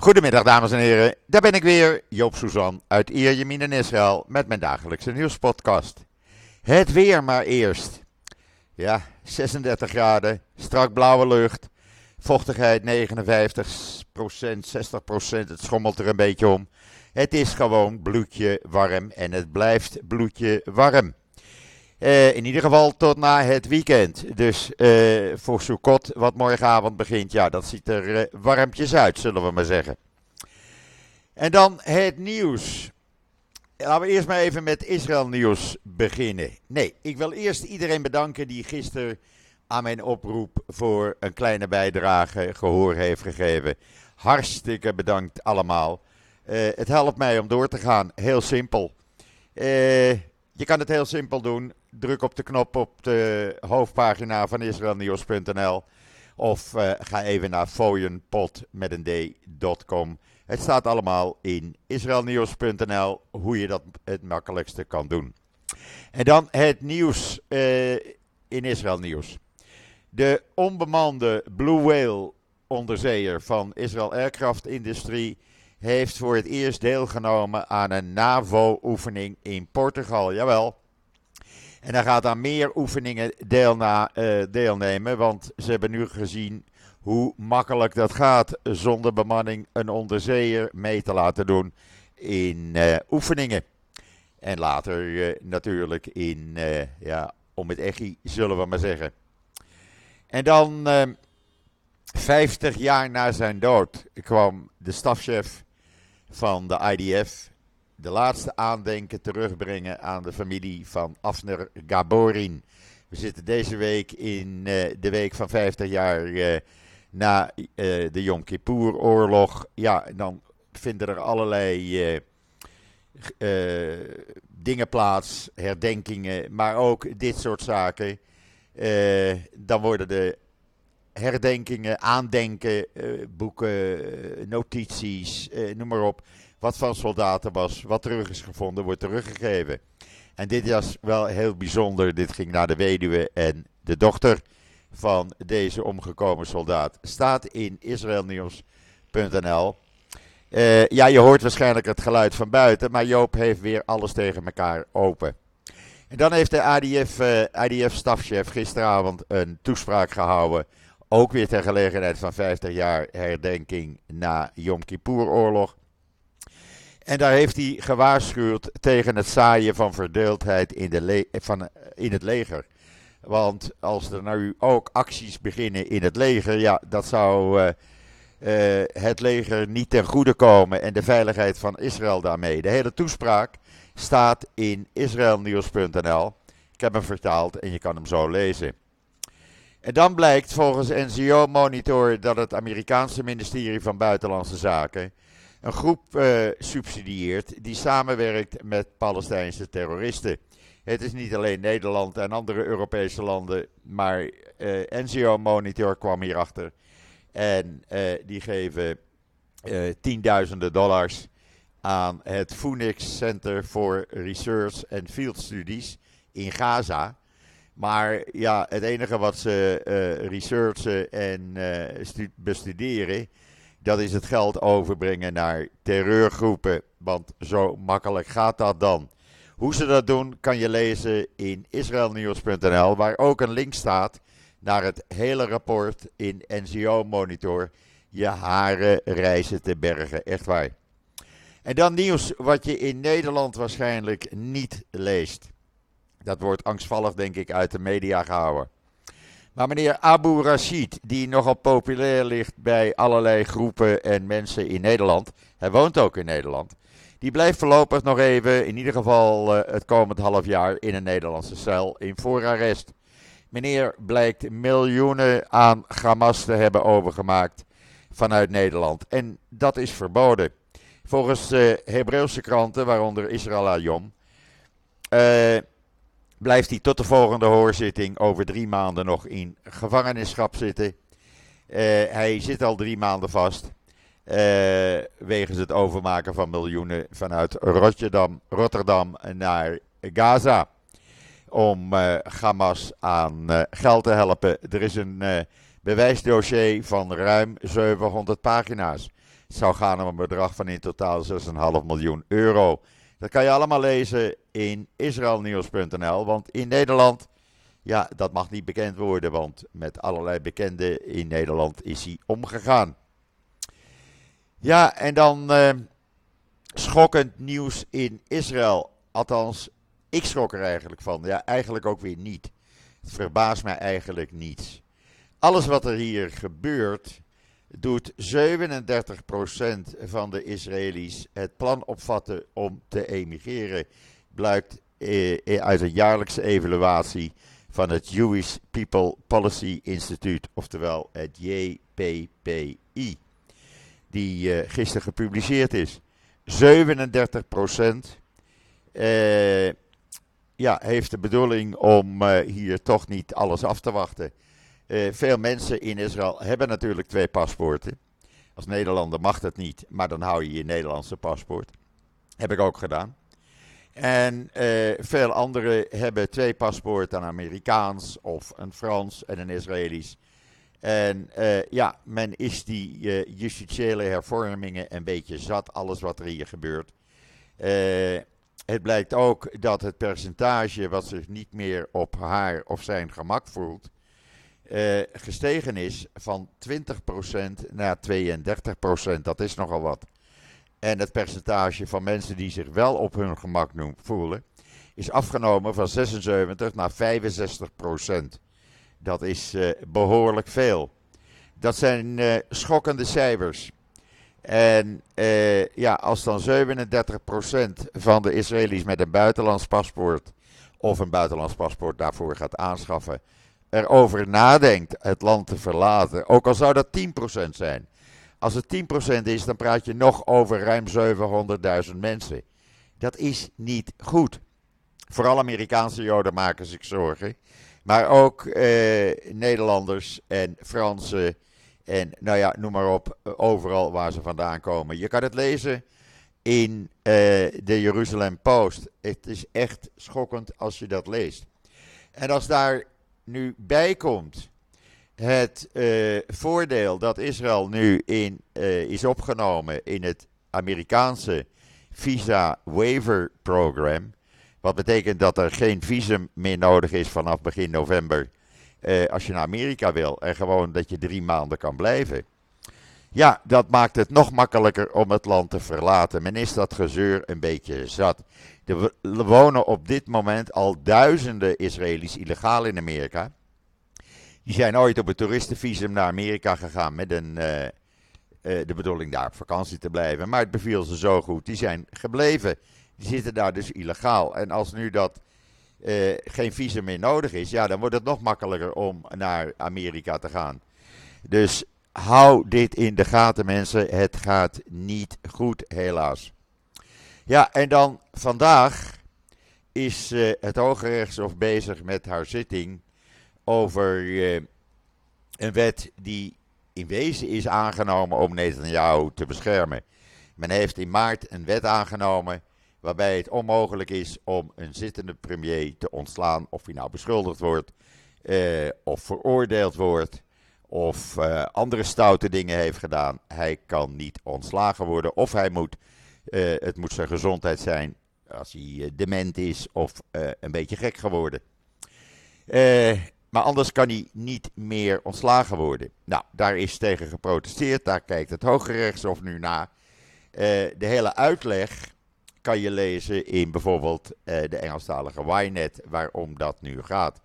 Goedemiddag dames en heren, daar ben ik weer, Joop Suzan uit Ierjemien in Israël met mijn dagelijkse nieuwspodcast. Het weer maar eerst. Ja, 36 graden, strak blauwe lucht, vochtigheid 59% 60% het schommelt er een beetje om. Het is gewoon bloedje warm en het blijft bloedje warm. Uh, in ieder geval tot na het weekend. Dus uh, voor Sukkot, wat morgenavond begint, ja, dat ziet er uh, warmpjes uit, zullen we maar zeggen. En dan het nieuws. Laten we eerst maar even met Israël nieuws beginnen. Nee, ik wil eerst iedereen bedanken die gisteren aan mijn oproep voor een kleine bijdrage gehoor heeft gegeven. Hartstikke bedankt allemaal. het helpt mij om door te gaan. Heel simpel. Je kan het heel simpel doen druk op de knop op de hoofdpagina van israelnieuws.nl of uh, ga even naar fooienpot met een. Het staat allemaal in israelnieuws.nl hoe je dat het makkelijkste kan doen. En dan het nieuws uh, in Israël nieuws. De onbemande Blue Whale onderzeeër van Israel Aircraft Industrie heeft voor het eerst deelgenomen aan een NAVO-oefening in Portugal. Jawel, en hij gaat aan meer oefeningen deelna, uh, deelnemen. Want ze hebben nu gezien hoe makkelijk dat gaat zonder bemanning een onderzeeër mee te laten doen in uh, oefeningen. En later uh, natuurlijk in, ja, om het echi, zullen we maar zeggen. En dan, 50 jaar na zijn dood, kwam de stafchef van de IDF, de laatste aandenken terugbrengen aan de familie van Afner Gaborin. We zitten deze week in uh, de week van 50 jaar na uh, de Yom Kippur-oorlog. Ja, dan vinden er allerlei dingen plaats, herdenkingen, maar ook dit soort zaken. dan worden de herdenkingen, aandenken, boeken, notities, noem maar op wat van soldaten was, wat terug is gevonden, wordt teruggegeven. En dit was wel heel bijzonder. Dit ging naar de weduwe en de dochter van deze omgekomen soldaat. Staat in israelnieuws.nl. Ja, je hoort waarschijnlijk het geluid van buiten, maar Joop heeft weer alles tegen elkaar open. En dan heeft de ADF, ADF-stafchef gisteravond een toespraak gehouden. Ook weer ter gelegenheid van 50 jaar herdenking na Yom Kippur-oorlog. En daar heeft hij gewaarschuwd tegen het zaaien van verdeeldheid in, de van, in het leger. Want als er nu ook acties beginnen in het leger, ja, dat zou uh, uh, het leger niet ten goede komen en de veiligheid van Israël daarmee. De hele toespraak staat in israelnieuws.nl. Ik heb hem vertaald en je kan hem zo lezen. En dan blijkt volgens NCO Monitor dat het Amerikaanse ministerie van Buitenlandse Zaken een groep uh, subsidieert die samenwerkt met Palestijnse terroristen. Het is niet alleen Nederland en andere Europese landen, maar uh, NGO Monitor kwam hierachter. En uh, die geven tienduizenden dollars aan het Phoenix Center for Research and Field Studies in Gaza. Maar ja, het enige wat ze researchen en bestuderen dat is het geld overbrengen naar terreurgroepen. Want zo makkelijk gaat dat dan. Hoe ze dat doen kan je lezen in israelnieuws.nl, waar ook een link staat naar het hele rapport in NCO Monitor. Je haren reizen te bergen, echt waar. En dan nieuws wat je in Nederland waarschijnlijk niet leest. Dat wordt angstvallig, denk ik, uit de media gehouden. Maar meneer Abu Rashid, die nogal populair ligt bij allerlei groepen en mensen in Nederland, hij woont ook in Nederland, die blijft voorlopig nog even, in ieder geval uh, het komend half jaar, in een Nederlandse cel in voorarrest. Meneer blijkt miljoenen aan Hamas te hebben overgemaakt vanuit Nederland. En dat is verboden. Volgens uh, Hebreeuwse kranten, waaronder Israël Ayom, uh, blijft hij tot de volgende hoorzitting over drie maanden nog in gevangenschap zitten. Uh, hij zit al drie maanden vast. Uh, wegens het overmaken van miljoenen vanuit Rotterdam, Rotterdam naar Gaza. Om uh, Hamas aan geld te helpen. Er is een bewijsdossier van ruim 700 pagina's. Het zou gaan om een bedrag van in totaal 6,5 miljoen euro. Dat kan je allemaal lezen in israelnieuws.nl, want in Nederland, ja, dat mag niet bekend worden, want met allerlei bekenden in Nederland is hij omgegaan. Ja, en dan eh, schokkend nieuws in Israël. Althans, ik schrok er eigenlijk van. Ja, eigenlijk ook weer niet. Het verbaast mij eigenlijk niets. Alles wat er hier gebeurt, doet 37% van de Israëli's het plan opvatten om te emigreren. Blijkt eh, uit een jaarlijkse evaluatie van het Jewish People Policy Institute, oftewel het JPPI, die uh, gisteren gepubliceerd is. 37% uh, ja, heeft de bedoeling om hier toch niet alles af te wachten. Uh, veel mensen in Israël hebben natuurlijk twee paspoorten. Als Nederlander mag dat niet, maar dan hou je je Nederlandse paspoort. Heb ik ook gedaan. En uh, veel anderen hebben twee paspoorten, een Amerikaans of een Frans en een Israëlisch. En uh, ja, men is die uh, justitiële hervormingen een beetje zat, alles wat er hier gebeurt. het blijkt ook dat het percentage wat zich niet meer op haar of zijn gemak voelt, gestegen is van 20% naar 32%. Dat is nogal wat. En het percentage van mensen die zich wel op hun gemak voelen, is afgenomen van 76 naar 65 procent. Dat is uh, behoorlijk veel. Dat zijn uh, schokkende cijfers. En ja, als dan 37 procent van de Israëli's met een buitenlands paspoort of een buitenlands paspoort daarvoor gaat aanschaffen, erover nadenkt het land te verlaten, ook al zou dat 10% zijn, als het 10% is, dan praat je nog over ruim 700.000 mensen. Dat is niet goed. Vooral Amerikaanse Joden maken zich zorgen. Maar ook eh, Nederlanders en Fransen. En nou ja, noem maar op, overal waar ze vandaan komen. Je kan het lezen in eh, de Jeruzalem Post. Het is echt schokkend als je dat leest. En als daar nu bij komt het uh, voordeel dat Israël nu in, uh, is opgenomen in het Amerikaanse Visa Waiver Program. Wat betekent dat er geen visum meer nodig is vanaf begin november. Uh, als je naar Amerika wil en gewoon dat je drie maanden kan blijven. Ja, dat maakt het nog makkelijker om het land te verlaten. Men is dat gezeur een beetje zat. Er wonen op dit moment al duizenden Israëli's illegaal in Amerika. Die zijn ooit op een toeristenvisum naar Amerika gegaan met een, uh, uh, de bedoeling daar op vakantie te blijven. Maar het beviel ze zo goed. Die zijn gebleven. Die zitten daar dus illegaal. En als nu dat uh, geen visum meer nodig is, ja, dan wordt het nog makkelijker om naar Amerika te gaan. Dus hou dit in de gaten, mensen. Het gaat niet goed, helaas. Ja, en dan vandaag is het Hoge Rechtshof bezig met haar zitting over uh, een wet die in wezen is aangenomen om Netanyahu te beschermen. Men heeft in maart een wet aangenomen waarbij het onmogelijk is om een zittende premier te ontslaan of hij nou beschuldigd wordt uh, of veroordeeld wordt of uh, andere stoute dingen heeft gedaan. Hij kan niet ontslagen worden of hij moet, het moet zijn gezondheid zijn als hij dement is of een beetje gek geworden. Maar anders kan hij niet meer ontslagen worden. Nou, daar is tegen geprotesteerd. Daar kijkt het Hoge Rechtshof nu naar. De hele uitleg kan je lezen in bijvoorbeeld de Engelstalige Ynet, waarom dat nu gaat.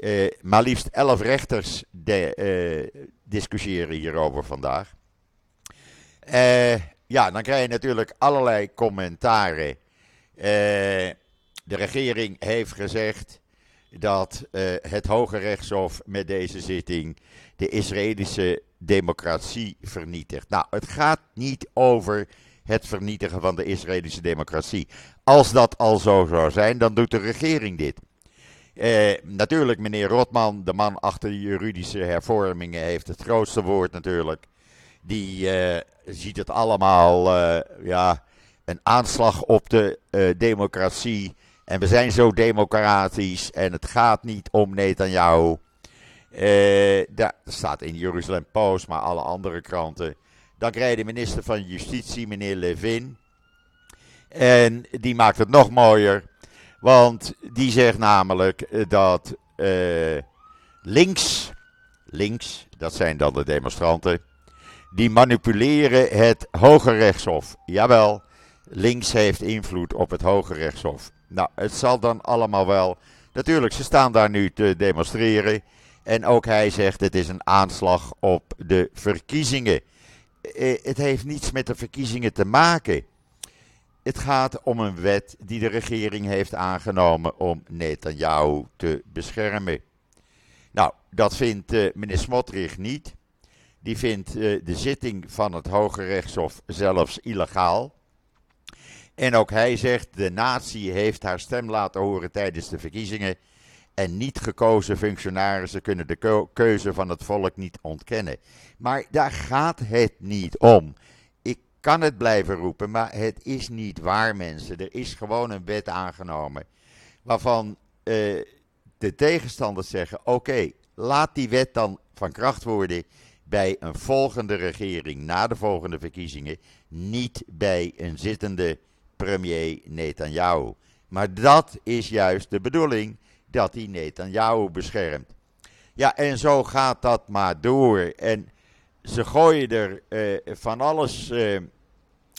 Uh, maar liefst elf rechters de, discussiëren hierover vandaag. ja, dan krijg je natuurlijk allerlei commentaren. de regering heeft gezegd dat het Hoge Rechtshof met deze zitting de Israëlische democratie vernietigt. Nou, het gaat niet over het vernietigen van de Israëlische democratie. Als dat al zo zou zijn, dan doet de regering dit. Uh, natuurlijk, meneer Rotman, de man achter de juridische hervormingen, heeft het grootste woord natuurlijk. Die uh, ziet het allemaal, ja, een aanslag op de democratie en we zijn zo democratisch en het gaat niet om Netanyahu. Uh, dat staat in Jeruzalem Post, maar alle andere kranten. Dan je de minister van Justitie, meneer Levin. En die maakt het nog mooier. Want die zegt namelijk dat uh, links, links, dat zijn dan de demonstranten, die manipuleren het Hoge Rechtshof. Jawel, links heeft invloed op het Hoge Rechtshof. Nou, het zal dan allemaal wel. Natuurlijk, ze staan daar nu te demonstreren. En ook hij zegt het is een aanslag op de verkiezingen. Eh, het heeft niets met de verkiezingen te maken. Het gaat om een wet die de regering heeft aangenomen om Netanyahu te beschermen. Nou, dat vindt uh, meneer Smotrich niet. Die vindt uh, de zitting van het Hoge Rechtshof zelfs illegaal. En ook hij zegt: de natie heeft haar stem laten horen tijdens de verkiezingen. En niet gekozen functionarissen kunnen de keuze van het volk niet ontkennen. Maar daar gaat het niet om. Kan het blijven roepen, maar het is niet waar, mensen. Er is gewoon een wet aangenomen. Waarvan uh, de tegenstanders zeggen: oké, laat die wet dan van kracht worden bij een volgende regering na de volgende verkiezingen. Niet bij een zittende premier Netanyahu. Maar dat is juist de bedoeling dat hij Netanyahu beschermt. Ja, en zo gaat dat maar door. En ze gooien er uh, van alles uh,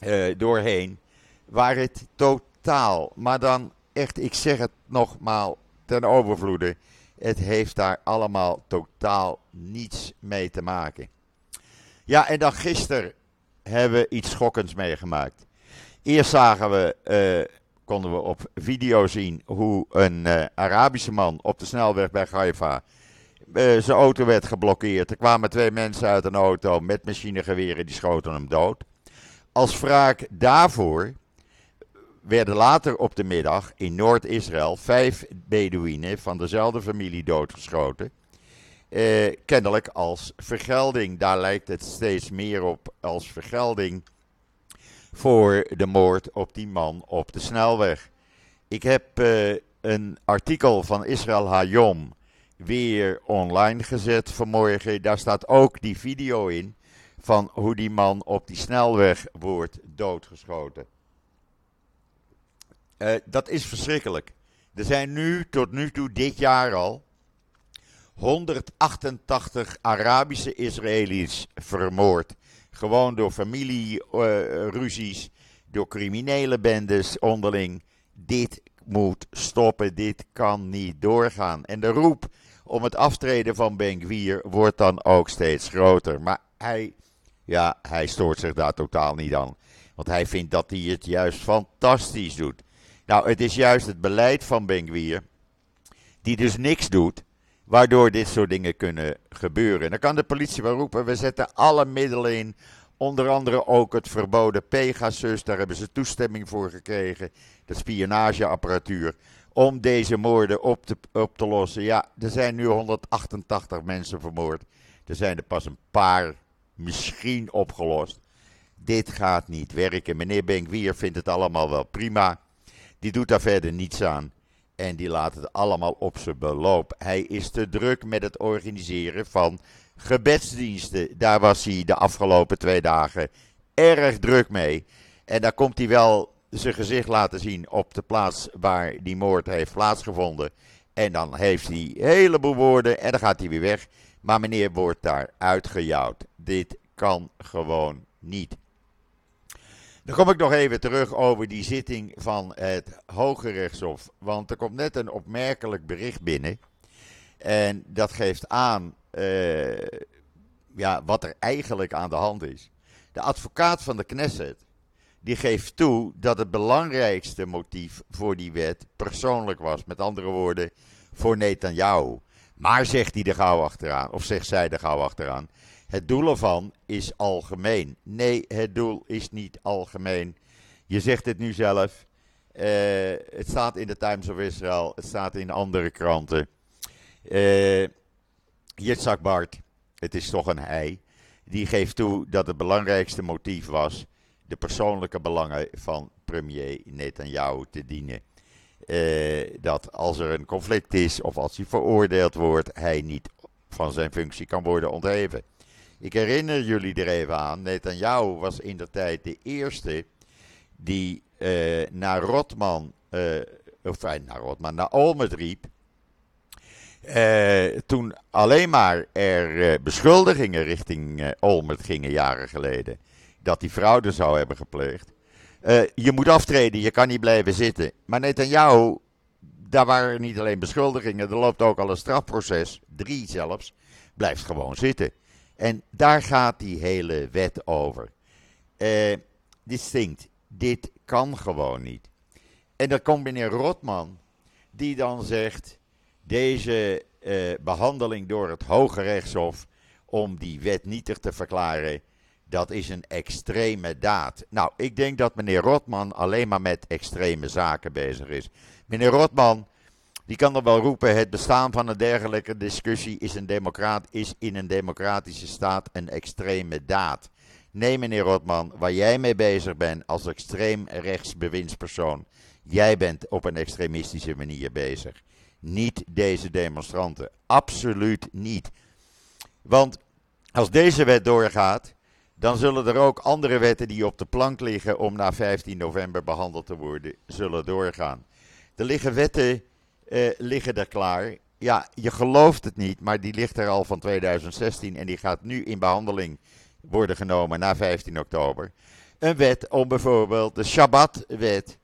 uh, doorheen waar het totaal, maar dan echt, ik zeg het nogmaals ten overvloede, het heeft daar allemaal totaal niets mee te maken. Ja, en dan gisteren hebben we iets schokkends meegemaakt. Eerst zagen we konden we op video zien hoe een Arabische man op de snelweg bij Haifa zijn auto werd geblokkeerd. Er kwamen twee mensen uit een auto met machinegeweren, die schoten hem dood. Als wraak daarvoor werden later op de middag in Noord-Israël vijf Bedouinen van dezelfde familie doodgeschoten. Uh, kennelijk als vergelding. Daar lijkt het steeds meer op als vergelding voor de moord op die man op de snelweg. Ik heb uh, een artikel van Israël Hayom weer online gezet vanmorgen. Daar staat ook die video in van hoe die man op die snelweg wordt doodgeschoten. Uh, dat is verschrikkelijk. Er zijn nu, tot nu toe, dit jaar al, 188 Arabische Israëli's vermoord gewoon door familieruzies, door criminele bendes onderling. Dit moet stoppen, dit kan niet doorgaan. En de roep om het aftreden van Ben wordt dan ook steeds groter. Maar hij, ja, hij stoort zich daar totaal niet aan. Want hij vindt dat hij het juist fantastisch doet. Nou, het is juist het beleid van Ben die dus niks doet, waardoor dit soort dingen kunnen gebeuren. dan kan de politie wel roepen, we zetten alle middelen in, onder andere ook het verboden Pegasus, daar hebben ze toestemming voor gekregen, de spionageapparatuur, om deze moorden op te, op te lossen. Ja, er zijn nu 188 mensen vermoord, er zijn er pas een paar misschien opgelost. Dit gaat niet werken. Meneer Benkwier vindt het allemaal wel prima. Die doet daar verder niets aan. En die laat het allemaal op zijn beloop. Hij is te druk met het organiseren van gebedsdiensten. Daar was hij de afgelopen twee dagen erg druk mee. En daar komt hij wel zijn gezicht laten zien op de plaats waar die moord heeft plaatsgevonden. En dan heeft hij een heleboel woorden en dan gaat hij weer weg. Maar meneer wordt daar uitgejouwd. Dit kan gewoon niet. Dan kom ik nog even terug over die zitting van het Hoge Rechtshof. Want er komt net een opmerkelijk bericht binnen. En dat geeft aan uh, ja, wat er eigenlijk aan de hand is. De advocaat van de Knesset die geeft toe dat het belangrijkste motief voor die wet persoonlijk was. Met andere woorden, voor Netanyahu. Maar zegt hij er gauw achteraan, of zegt zij er gauw achteraan, het doel ervan is algemeen. Nee, het doel is niet algemeen. Je zegt het nu zelf. Uh, het staat in de Times of Israel, het staat in andere kranten. Uh, Yitzhak Bart, het is toch een hij, die geeft toe dat het belangrijkste motief was de persoonlijke belangen van premier Netanyahu te dienen. Uh, dat als er een conflict is of als hij veroordeeld wordt, hij niet van zijn functie kan worden ontheven. Ik herinner jullie er even aan, Netanyahu was in de tijd de eerste die uh, naar Rotman, uh, of naar Rotman, naar Olmet riep. Toen alleen maar er beschuldigingen richting Olmet gingen jaren geleden. Dat die fraude zou hebben gepleegd. je moet aftreden, je kan niet blijven zitten. Maar Netanyahu, daar waren niet alleen beschuldigingen, er loopt ook al een strafproces, drie zelfs, blijft gewoon zitten. En daar gaat die hele wet over. Uh, dit stinkt. Dit kan gewoon niet. En dan komt meneer Rotman, die dan zegt: deze uh, behandeling door het Hoge Rechtshof om die wet nietig te verklaren, dat is een extreme daad. Nou, ik denk dat meneer Rotman alleen maar met extreme zaken bezig is. Meneer Rotman die kan dan wel roepen: het bestaan van een dergelijke discussie is, een democraat, is in een democratische staat een extreme daad. Nee, meneer Rotman, waar jij mee bezig bent als extreem rechts bewindspersoon, jij bent op een extremistische manier bezig. Niet deze demonstranten. Absoluut niet. Want als deze wet doorgaat, dan zullen er ook andere wetten die op de plank liggen om na 15 november behandeld te worden, zullen doorgaan. Er liggen wetten uh, liggen er klaar. Ja, je gelooft het niet, maar die ligt er al van 2016 en die gaat nu in behandeling worden genomen na 15 oktober. Een wet om bijvoorbeeld de Shabbat-wet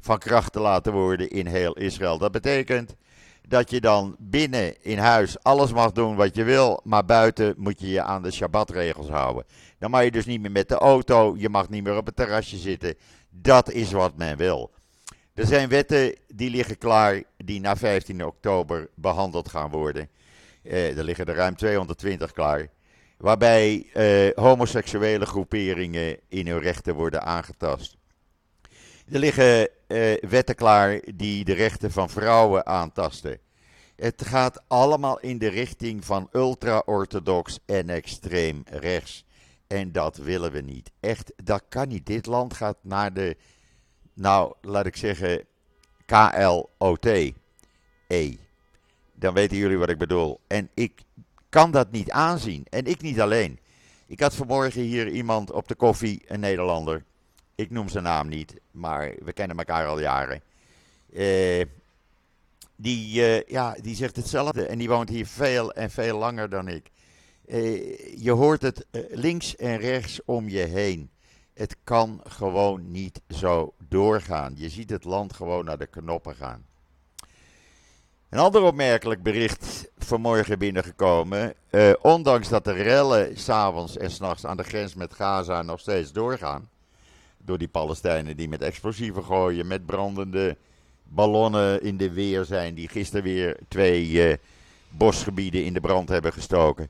van kracht te laten worden in heel Israël. Dat betekent dat je dan binnen in huis alles mag doen wat je wil, maar buiten moet je je aan de Shabbat-regels houden. Dan mag je dus niet meer met de auto, je mag niet meer op het terrasje zitten. Dat is wat men wil. Er zijn wetten die liggen klaar, die na 15 oktober behandeld gaan worden. Eh, er liggen er ruim 220 klaar. Waarbij eh, homoseksuele groeperingen in hun rechten worden aangetast. Er liggen eh, wetten klaar die de rechten van vrouwen aantasten. Het gaat allemaal in de richting van ultra-orthodox en extreem rechts. En dat willen we niet. Echt, dat kan niet. Dit land gaat naar de nou, laat ik zeggen K-L-O-T-E. Dan weten jullie wat ik bedoel. En ik kan dat niet aanzien. En ik niet alleen. Ik had vanmorgen hier iemand op de koffie, een Nederlander. Ik noem zijn naam niet, maar we kennen elkaar al jaren. Uh, die, uh, ja, die zegt hetzelfde en die woont hier veel en veel langer dan ik. Uh, je hoort het links en rechts om je heen. Het kan gewoon niet zo doorgaan. Je ziet het land gewoon naar de knoppen gaan. Een ander opmerkelijk bericht vanmorgen binnengekomen. Ondanks dat de rellen s'avonds en s'nachts aan de grens met Gaza nog steeds doorgaan. Door die Palestijnen die met explosieven gooien, met brandende ballonnen in de weer zijn. Die gisteren weer twee uh, bosgebieden in de brand hebben gestoken.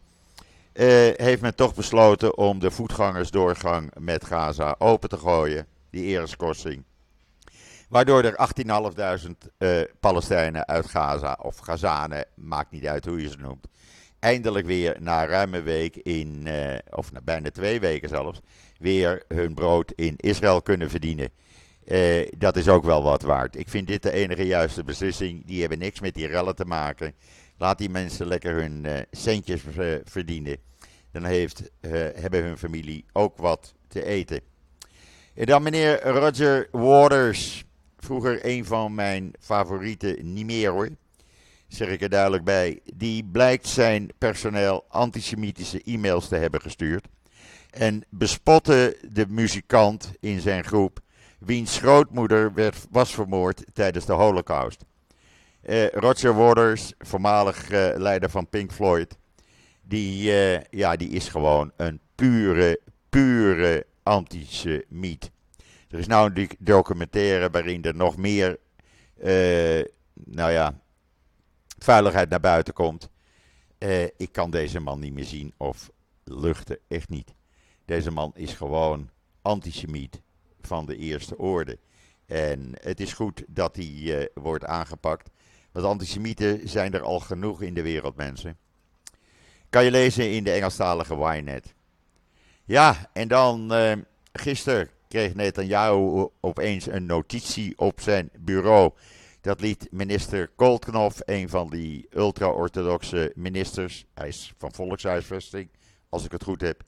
Uh, heeft men toch besloten om de voetgangersdoorgang met Gaza open te gooien. Die eerskorsing. Waardoor er 18.500 uh, Palestijnen uit Gaza, of Gazanen, maakt niet uit hoe je ze noemt, eindelijk weer na ruime week in, of na bijna twee weken zelfs, weer hun brood in Israël kunnen verdienen. Uh, dat is ook wel wat waard. Ik vind dit de enige juiste beslissing. Die hebben niks met die rellen te maken. Laat die mensen lekker hun uh, centjes verdienen. Dan heeft, hebben hun familie ook wat te eten. En dan meneer Roger Waters. Vroeger een van mijn favorieten, niet meer hoor. Zeg ik er duidelijk bij. Die blijkt zijn personeel antisemitische e-mails te hebben gestuurd. En bespotte de muzikant in zijn groep. Wiens grootmoeder werd, was vermoord tijdens de Holocaust. Uh, Roger Waters, voormalig uh, leider van Pink Floyd. Die, uh, ja, die is gewoon een pure, pure antisemiet. Er is nou een documentaire waarin er nog meer, nou ja, vuiligheid naar buiten komt. Ik kan deze man niet meer zien of luchten, echt niet. Deze man is gewoon antisemiet van de eerste orde. En het is goed dat hij uh, wordt aangepakt. Want antisemieten zijn er al genoeg in de wereld, mensen. Kan je lezen in de Engelstalige Ynet. Ja, en dan uh, gisteren kreeg Netanyahu opeens een notitie op zijn bureau. Dat liet minister Koltknop, een van die ultra-orthodoxe ministers, hij is van volkshuisvesting, als ik het goed heb.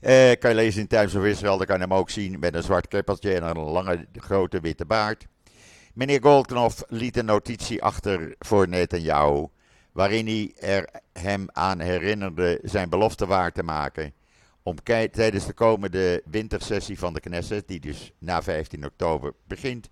Eh, kan je lezen in Times of Israel, dan kan je hem ook zien met een zwart keppeltje en een lange, grote witte baard. Meneer Goldknof liet een notitie achter voor Netanyahu, waarin hij er hem aan herinnerde zijn belofte waar te maken om tijdens de komende wintersessie van de Knesset, die dus na 15 oktober begint,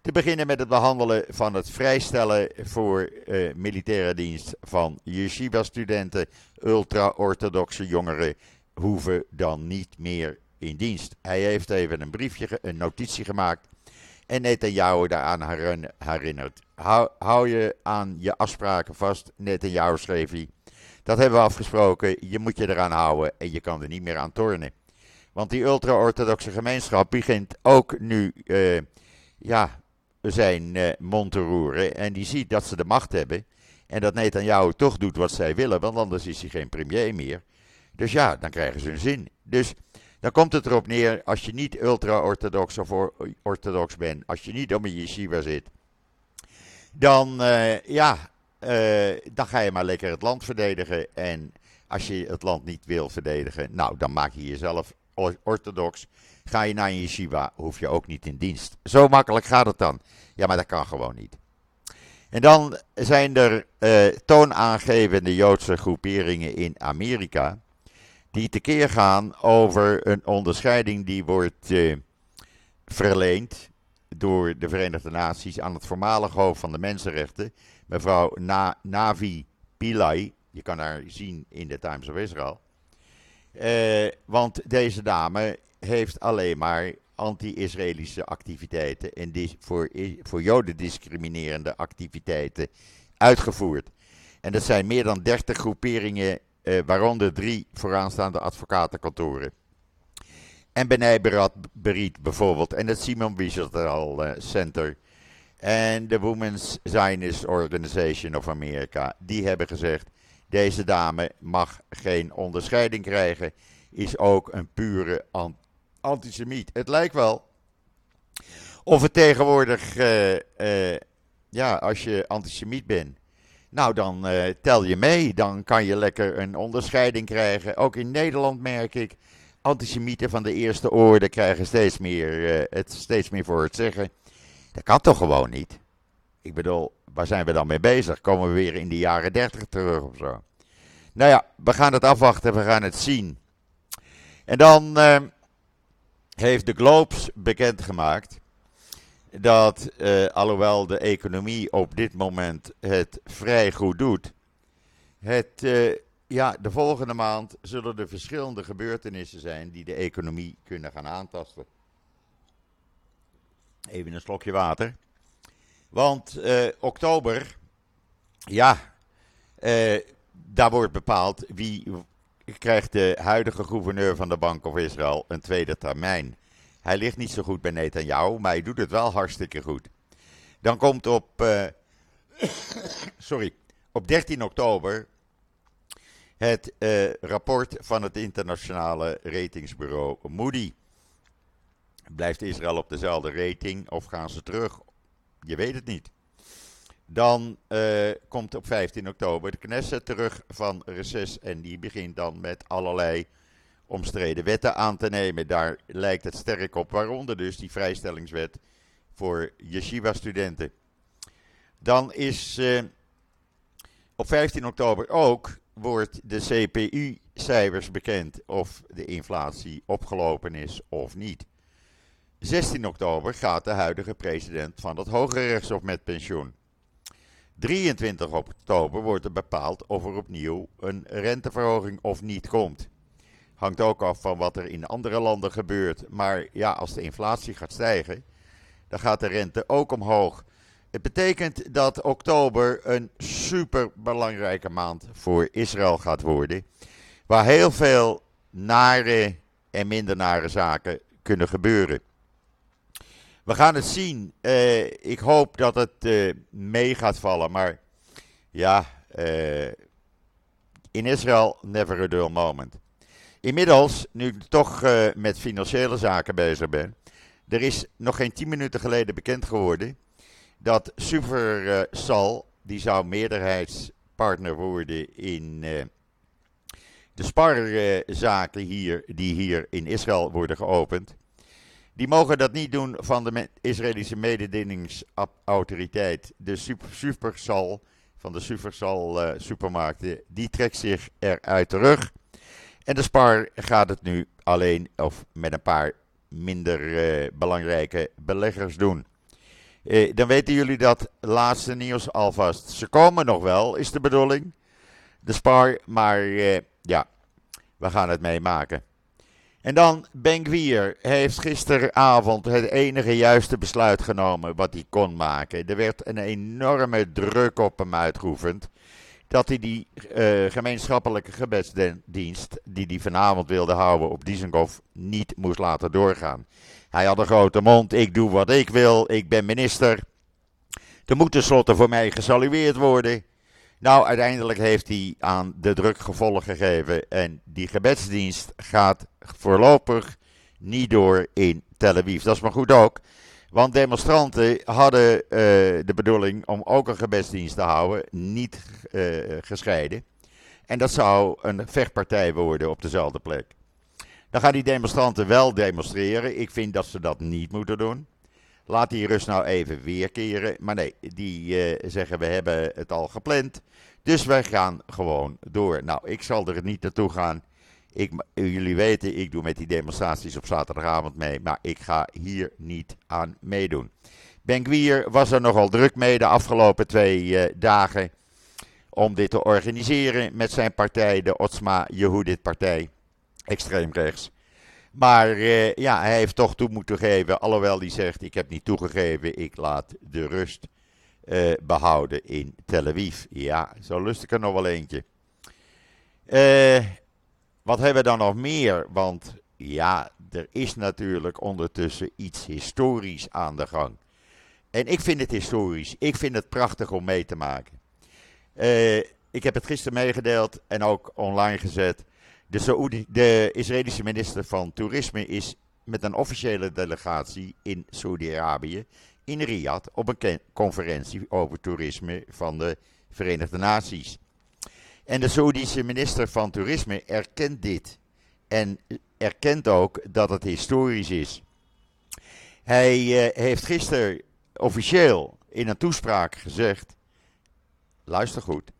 te beginnen met het behandelen van het vrijstellen voor uh, militaire dienst van yeshiva-studenten, ultra-orthodoxe jongeren hoeven dan niet meer in dienst. Hij heeft even een briefje, een notitie gemaakt en Netanyahu daaraan herinnert. Hou, hou je aan je afspraken vast, Netanyahu schreef hij. Dat hebben we afgesproken, je moet je eraan houden en je kan er niet meer aan tornen. Want die ultra-orthodoxe gemeenschap begint ook nu uh, ja, zijn uh, mond te roeren. En die ziet dat ze de macht hebben. En dat Netanyahu toch doet wat zij willen, want anders is hij geen premier meer. Dus ja, dan krijgen ze hun zin. Dus dan komt het erop neer, als je niet ultra-orthodox of orthodox bent, als je niet om een yeshiva zit, dan, uh, ja, uh, dan ga je maar lekker het land verdedigen. En als je het land niet wil verdedigen, nou, dan maak je jezelf orthodox. Ga je naar een yeshiva, hoef je ook niet in dienst. Zo makkelijk gaat het dan. Ja, maar dat kan gewoon niet. En dan zijn er uh, toonaangevende Joodse groeperingen in Amerika die tekeer gaan over een onderscheiding die wordt uh, verleend door de Verenigde Naties aan het voormalige hoofd van de mensenrechten, mevrouw Na Navi Pillay. Je kan haar zien in de Times of Israel. Uh, want deze dame heeft alleen maar anti-Israëlische activiteiten en voor, voor Joden discriminerende activiteiten uitgevoerd. En dat zijn meer dan 30 groeperingen eh, waaronder drie vooraanstaande advocatenkantoren. En Benay Berit bijvoorbeeld, en het Simon Wieseltal uh, Center. En de Women's Zionist Organization of Amerika, die hebben gezegd: deze dame mag geen onderscheiding krijgen, is ook een pure antisemiet. Het lijkt wel of het tegenwoordig, uh, uh, ja, als je antisemiet bent, nou, dan uh, tel je mee. Dan kan je lekker een onderscheiding krijgen. Ook in Nederland merk ik. Antisemieten van de eerste orde krijgen steeds meer, uh, het steeds meer voor het zeggen. Dat kan toch gewoon niet? Ik bedoel, waar zijn we dan mee bezig? Komen we weer in de jaren 30 terug of zo? Nou ja, we gaan het afwachten, we gaan het zien. En dan uh, heeft de Globes bekendgemaakt dat uh, alhoewel de economie op dit moment het vrij goed doet, het, uh, ja, de volgende maand zullen er verschillende gebeurtenissen zijn die de economie kunnen gaan aantasten. Even een slokje water. Want uh, oktober, ja, daar wordt bepaald wie krijgt de huidige gouverneur van de Bank of Israël een tweede termijn. Hij ligt niet zo goed bij Netanyahu, maar hij doet het wel hartstikke goed. Dan komt op, uh, sorry, op 13 oktober het uh, rapport van het internationale ratingsbureau Moody. Blijft Israël op dezelfde rating of gaan ze terug? Je weet het niet. Dan uh, komt op 15 oktober de Knesset terug van reces en die begint dan met allerlei omstreden wetten aan te nemen. Daar lijkt het sterk op, waaronder dus die vrijstellingswet voor yeshiva-studenten. Dan is uh, op 15 oktober ook wordt de CPU-cijfers bekend of de inflatie opgelopen is of niet. 16 oktober gaat de huidige president van het Hoge Rechtshof met pensioen. 23 oktober wordt er bepaald of er opnieuw een renteverhoging of niet komt. Hangt ook af van wat er in andere landen gebeurt. Maar ja, als de inflatie gaat stijgen, dan gaat de rente ook omhoog. Het betekent dat oktober een super belangrijke maand voor Israël gaat worden. Waar heel veel nare en minder nare zaken kunnen gebeuren. We gaan het zien. Uh, ik hoop dat het uh, mee gaat vallen. Maar ja, uh, in Israël, never a dull moment. Inmiddels, nu ik toch uh, met financiële zaken bezig ben. Er is nog geen 10 minuten geleden bekend geworden dat Supersal, die zou meerderheidspartner worden in de sparzaken hier, die hier in Israël worden geopend. Die mogen dat niet doen van de Israëlische mededingingsautoriteit, de Supersal, van de Supersal supermarkten. Die trekt zich eruit terug. En de Spar gaat het nu alleen of met een paar minder uh, belangrijke beleggers doen. Uh, dan weten jullie dat laatste nieuws alvast. Ze komen nog wel, is de bedoeling. De Spar, maar ja, we gaan het meemaken. En dan, Benkwier heeft gisteravond het enige juiste besluit genomen wat hij kon maken. Er werd een enorme druk op hem uitgeoefend. Dat hij die uh, gemeenschappelijke gebedsdienst, die hij vanavond wilde houden op Dizengoff, niet moest laten doorgaan. Hij had een grote mond, ik doe wat ik wil, ik ben minister. Er moet tenslotte voor mij gesalueerd worden. Nou, uiteindelijk heeft hij aan de druk gevolg gegeven en die gebedsdienst gaat voorlopig niet door in Tel Aviv. Dat is maar goed ook, want demonstranten hadden uh, de bedoeling om ook een gebedsdienst te houden, niet uh, gescheiden. En dat zou een vechtpartij worden op dezelfde plek. Dan gaan die demonstranten wel demonstreren. Ik vind dat ze dat niet moeten doen. Laat die rust nou even weerkeren. Maar nee, die uh, zeggen we hebben het al gepland. Dus wij gaan gewoon door. Nou, ik zal er niet naartoe gaan. Ik, jullie weten, ik doe met die demonstraties op zaterdagavond mee. Maar ik ga hier niet aan meedoen. Benkwier was er nogal druk mee de afgelopen twee uh, dagen. Om dit te organiseren met zijn partij, de Otsma Yehudit Partij. Extreem rechts. Maar uh, ja, hij heeft toch toe moeten geven. Alhoewel hij zegt: Ik heb niet toegegeven, ik laat de rust uh, behouden in Tel Aviv. Ja, zo lust ik er nog wel eentje. Uh, wat hebben we dan nog meer? Want ja, er is natuurlijk ondertussen iets historisch aan de gang. En ik vind het historisch. Ik vind het prachtig om mee te maken. ik heb het gisteren meegedeeld en ook online gezet. De, de Israëlische minister van Toerisme is met een officiële delegatie in Saudi-Arabië, in Riyadh, op een conferentie over toerisme van de Verenigde Naties. En de Saoedische minister van Toerisme erkent dit. En erkent ook dat het historisch is. Hij uh, heeft gisteren officieel in een toespraak gezegd: luister goed.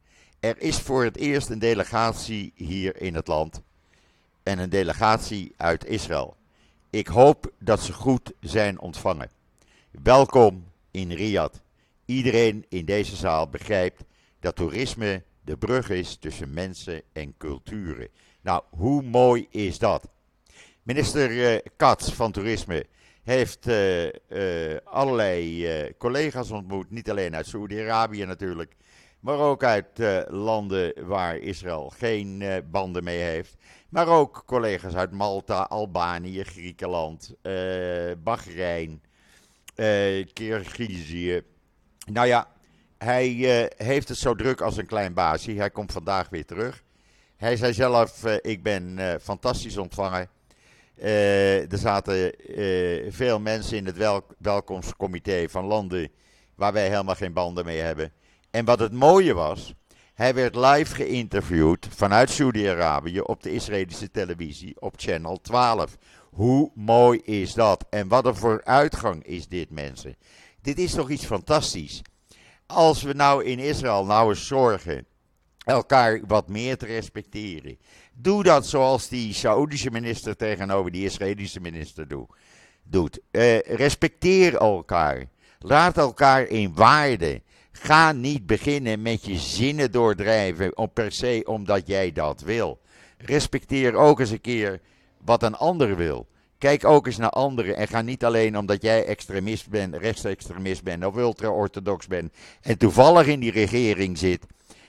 Er is voor het eerst een delegatie hier in het land. En een delegatie uit Israël. Ik hoop dat ze goed zijn ontvangen. Welkom in Riyadh. Iedereen in deze zaal begrijpt dat toerisme de brug is tussen mensen en culturen. Nou, hoe mooi is dat? Minister uh, Katz van Toerisme heeft uh, uh, allerlei collega's ontmoet. Niet alleen uit Saoedi-Arabië natuurlijk maar ook uit landen waar Israël geen banden mee heeft. Maar ook collega's uit Malta, Albanië, Griekenland, Bahrein, Kirgizië. Nou ja, hij heeft het zo druk als een klein baasje. Hij komt vandaag weer terug. Hij zei zelf: Ik ben fantastisch ontvangen. er zaten veel mensen in het wel welkomstcomité van landen waar wij helemaal geen banden mee hebben. En wat het mooie was, hij werd live geïnterviewd vanuit Saudi-Arabië op de Israëlische televisie op Channel 12. Hoe mooi is dat? En wat een vooruitgang is dit, mensen. Dit is toch iets fantastisch. Als we nou in Israël nou eens zorgen elkaar wat meer te respecteren. Doe dat zoals die Saoedische minister tegenover die Israëlische minister doet. Uh, respecteer elkaar. Laat elkaar in waarde. Ga niet beginnen met je zinnen doordrijven op per se omdat jij dat wil. Respecteer ook eens een keer wat een ander wil. Kijk ook eens naar anderen en ga niet alleen omdat jij extremist bent, rechtsextremist bent of ultra-orthodox bent en toevallig in die regering zit.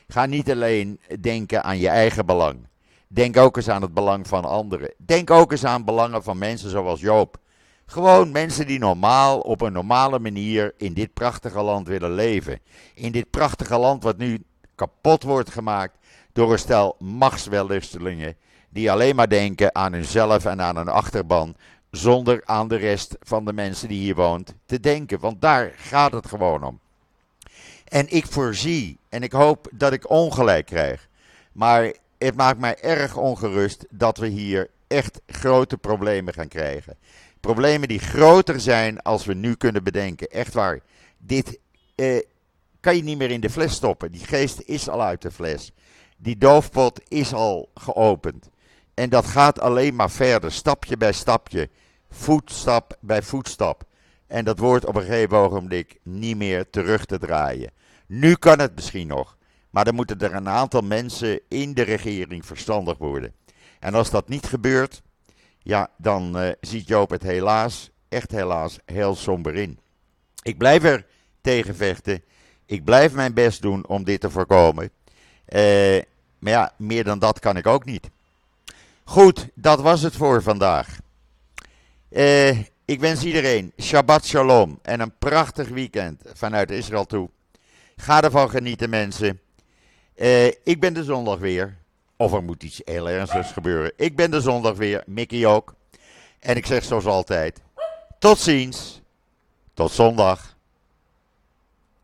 Ga niet alleen denken aan je eigen belang. Denk ook eens aan het belang van anderen. Denk ook eens aan belangen van mensen zoals Joop. Gewoon mensen die normaal, op een normale manier in dit prachtige land willen leven. In dit prachtige land wat nu kapot wordt gemaakt door een stel machtswellustelingen. Die alleen maar denken aan hunzelf en aan hun achterban. zonder aan de rest van de mensen die hier woont te denken. Want daar gaat het gewoon om. En ik voorzie, en ik hoop dat ik ongelijk krijg, maar het maakt mij erg ongerust dat we hier echt grote problemen gaan krijgen. Problemen die groter zijn als we nu kunnen bedenken. Echt waar. Dit eh, kan je niet meer in de fles stoppen. Die geest is al uit de fles. Die doofpot is al geopend. En dat gaat alleen maar verder, stapje bij stapje, voetstap bij voetstap. En dat wordt op een gegeven ogenblik niet meer terug te draaien. Nu kan het misschien nog, maar dan moeten er een aantal mensen in de regering verstandig worden. En als dat niet gebeurt, ja, dan uh, ziet Joop het helaas, echt helaas, heel somber in. Ik blijf er tegen vechten. Ik blijf mijn best doen om dit te voorkomen. Uh, maar ja, meer dan dat kan ik ook niet. Goed, dat was het voor vandaag. Uh, ik wens iedereen Shabbat Shalom en een prachtig weekend vanuit Israël toe. Ga ervan genieten, mensen. Uh, ik ben de zondag weer. Of er moet iets heel ernstigs gebeuren. Ik ben de zondag weer, Mickey ook. En ik zeg zoals altijd: tot ziens. Tot zondag.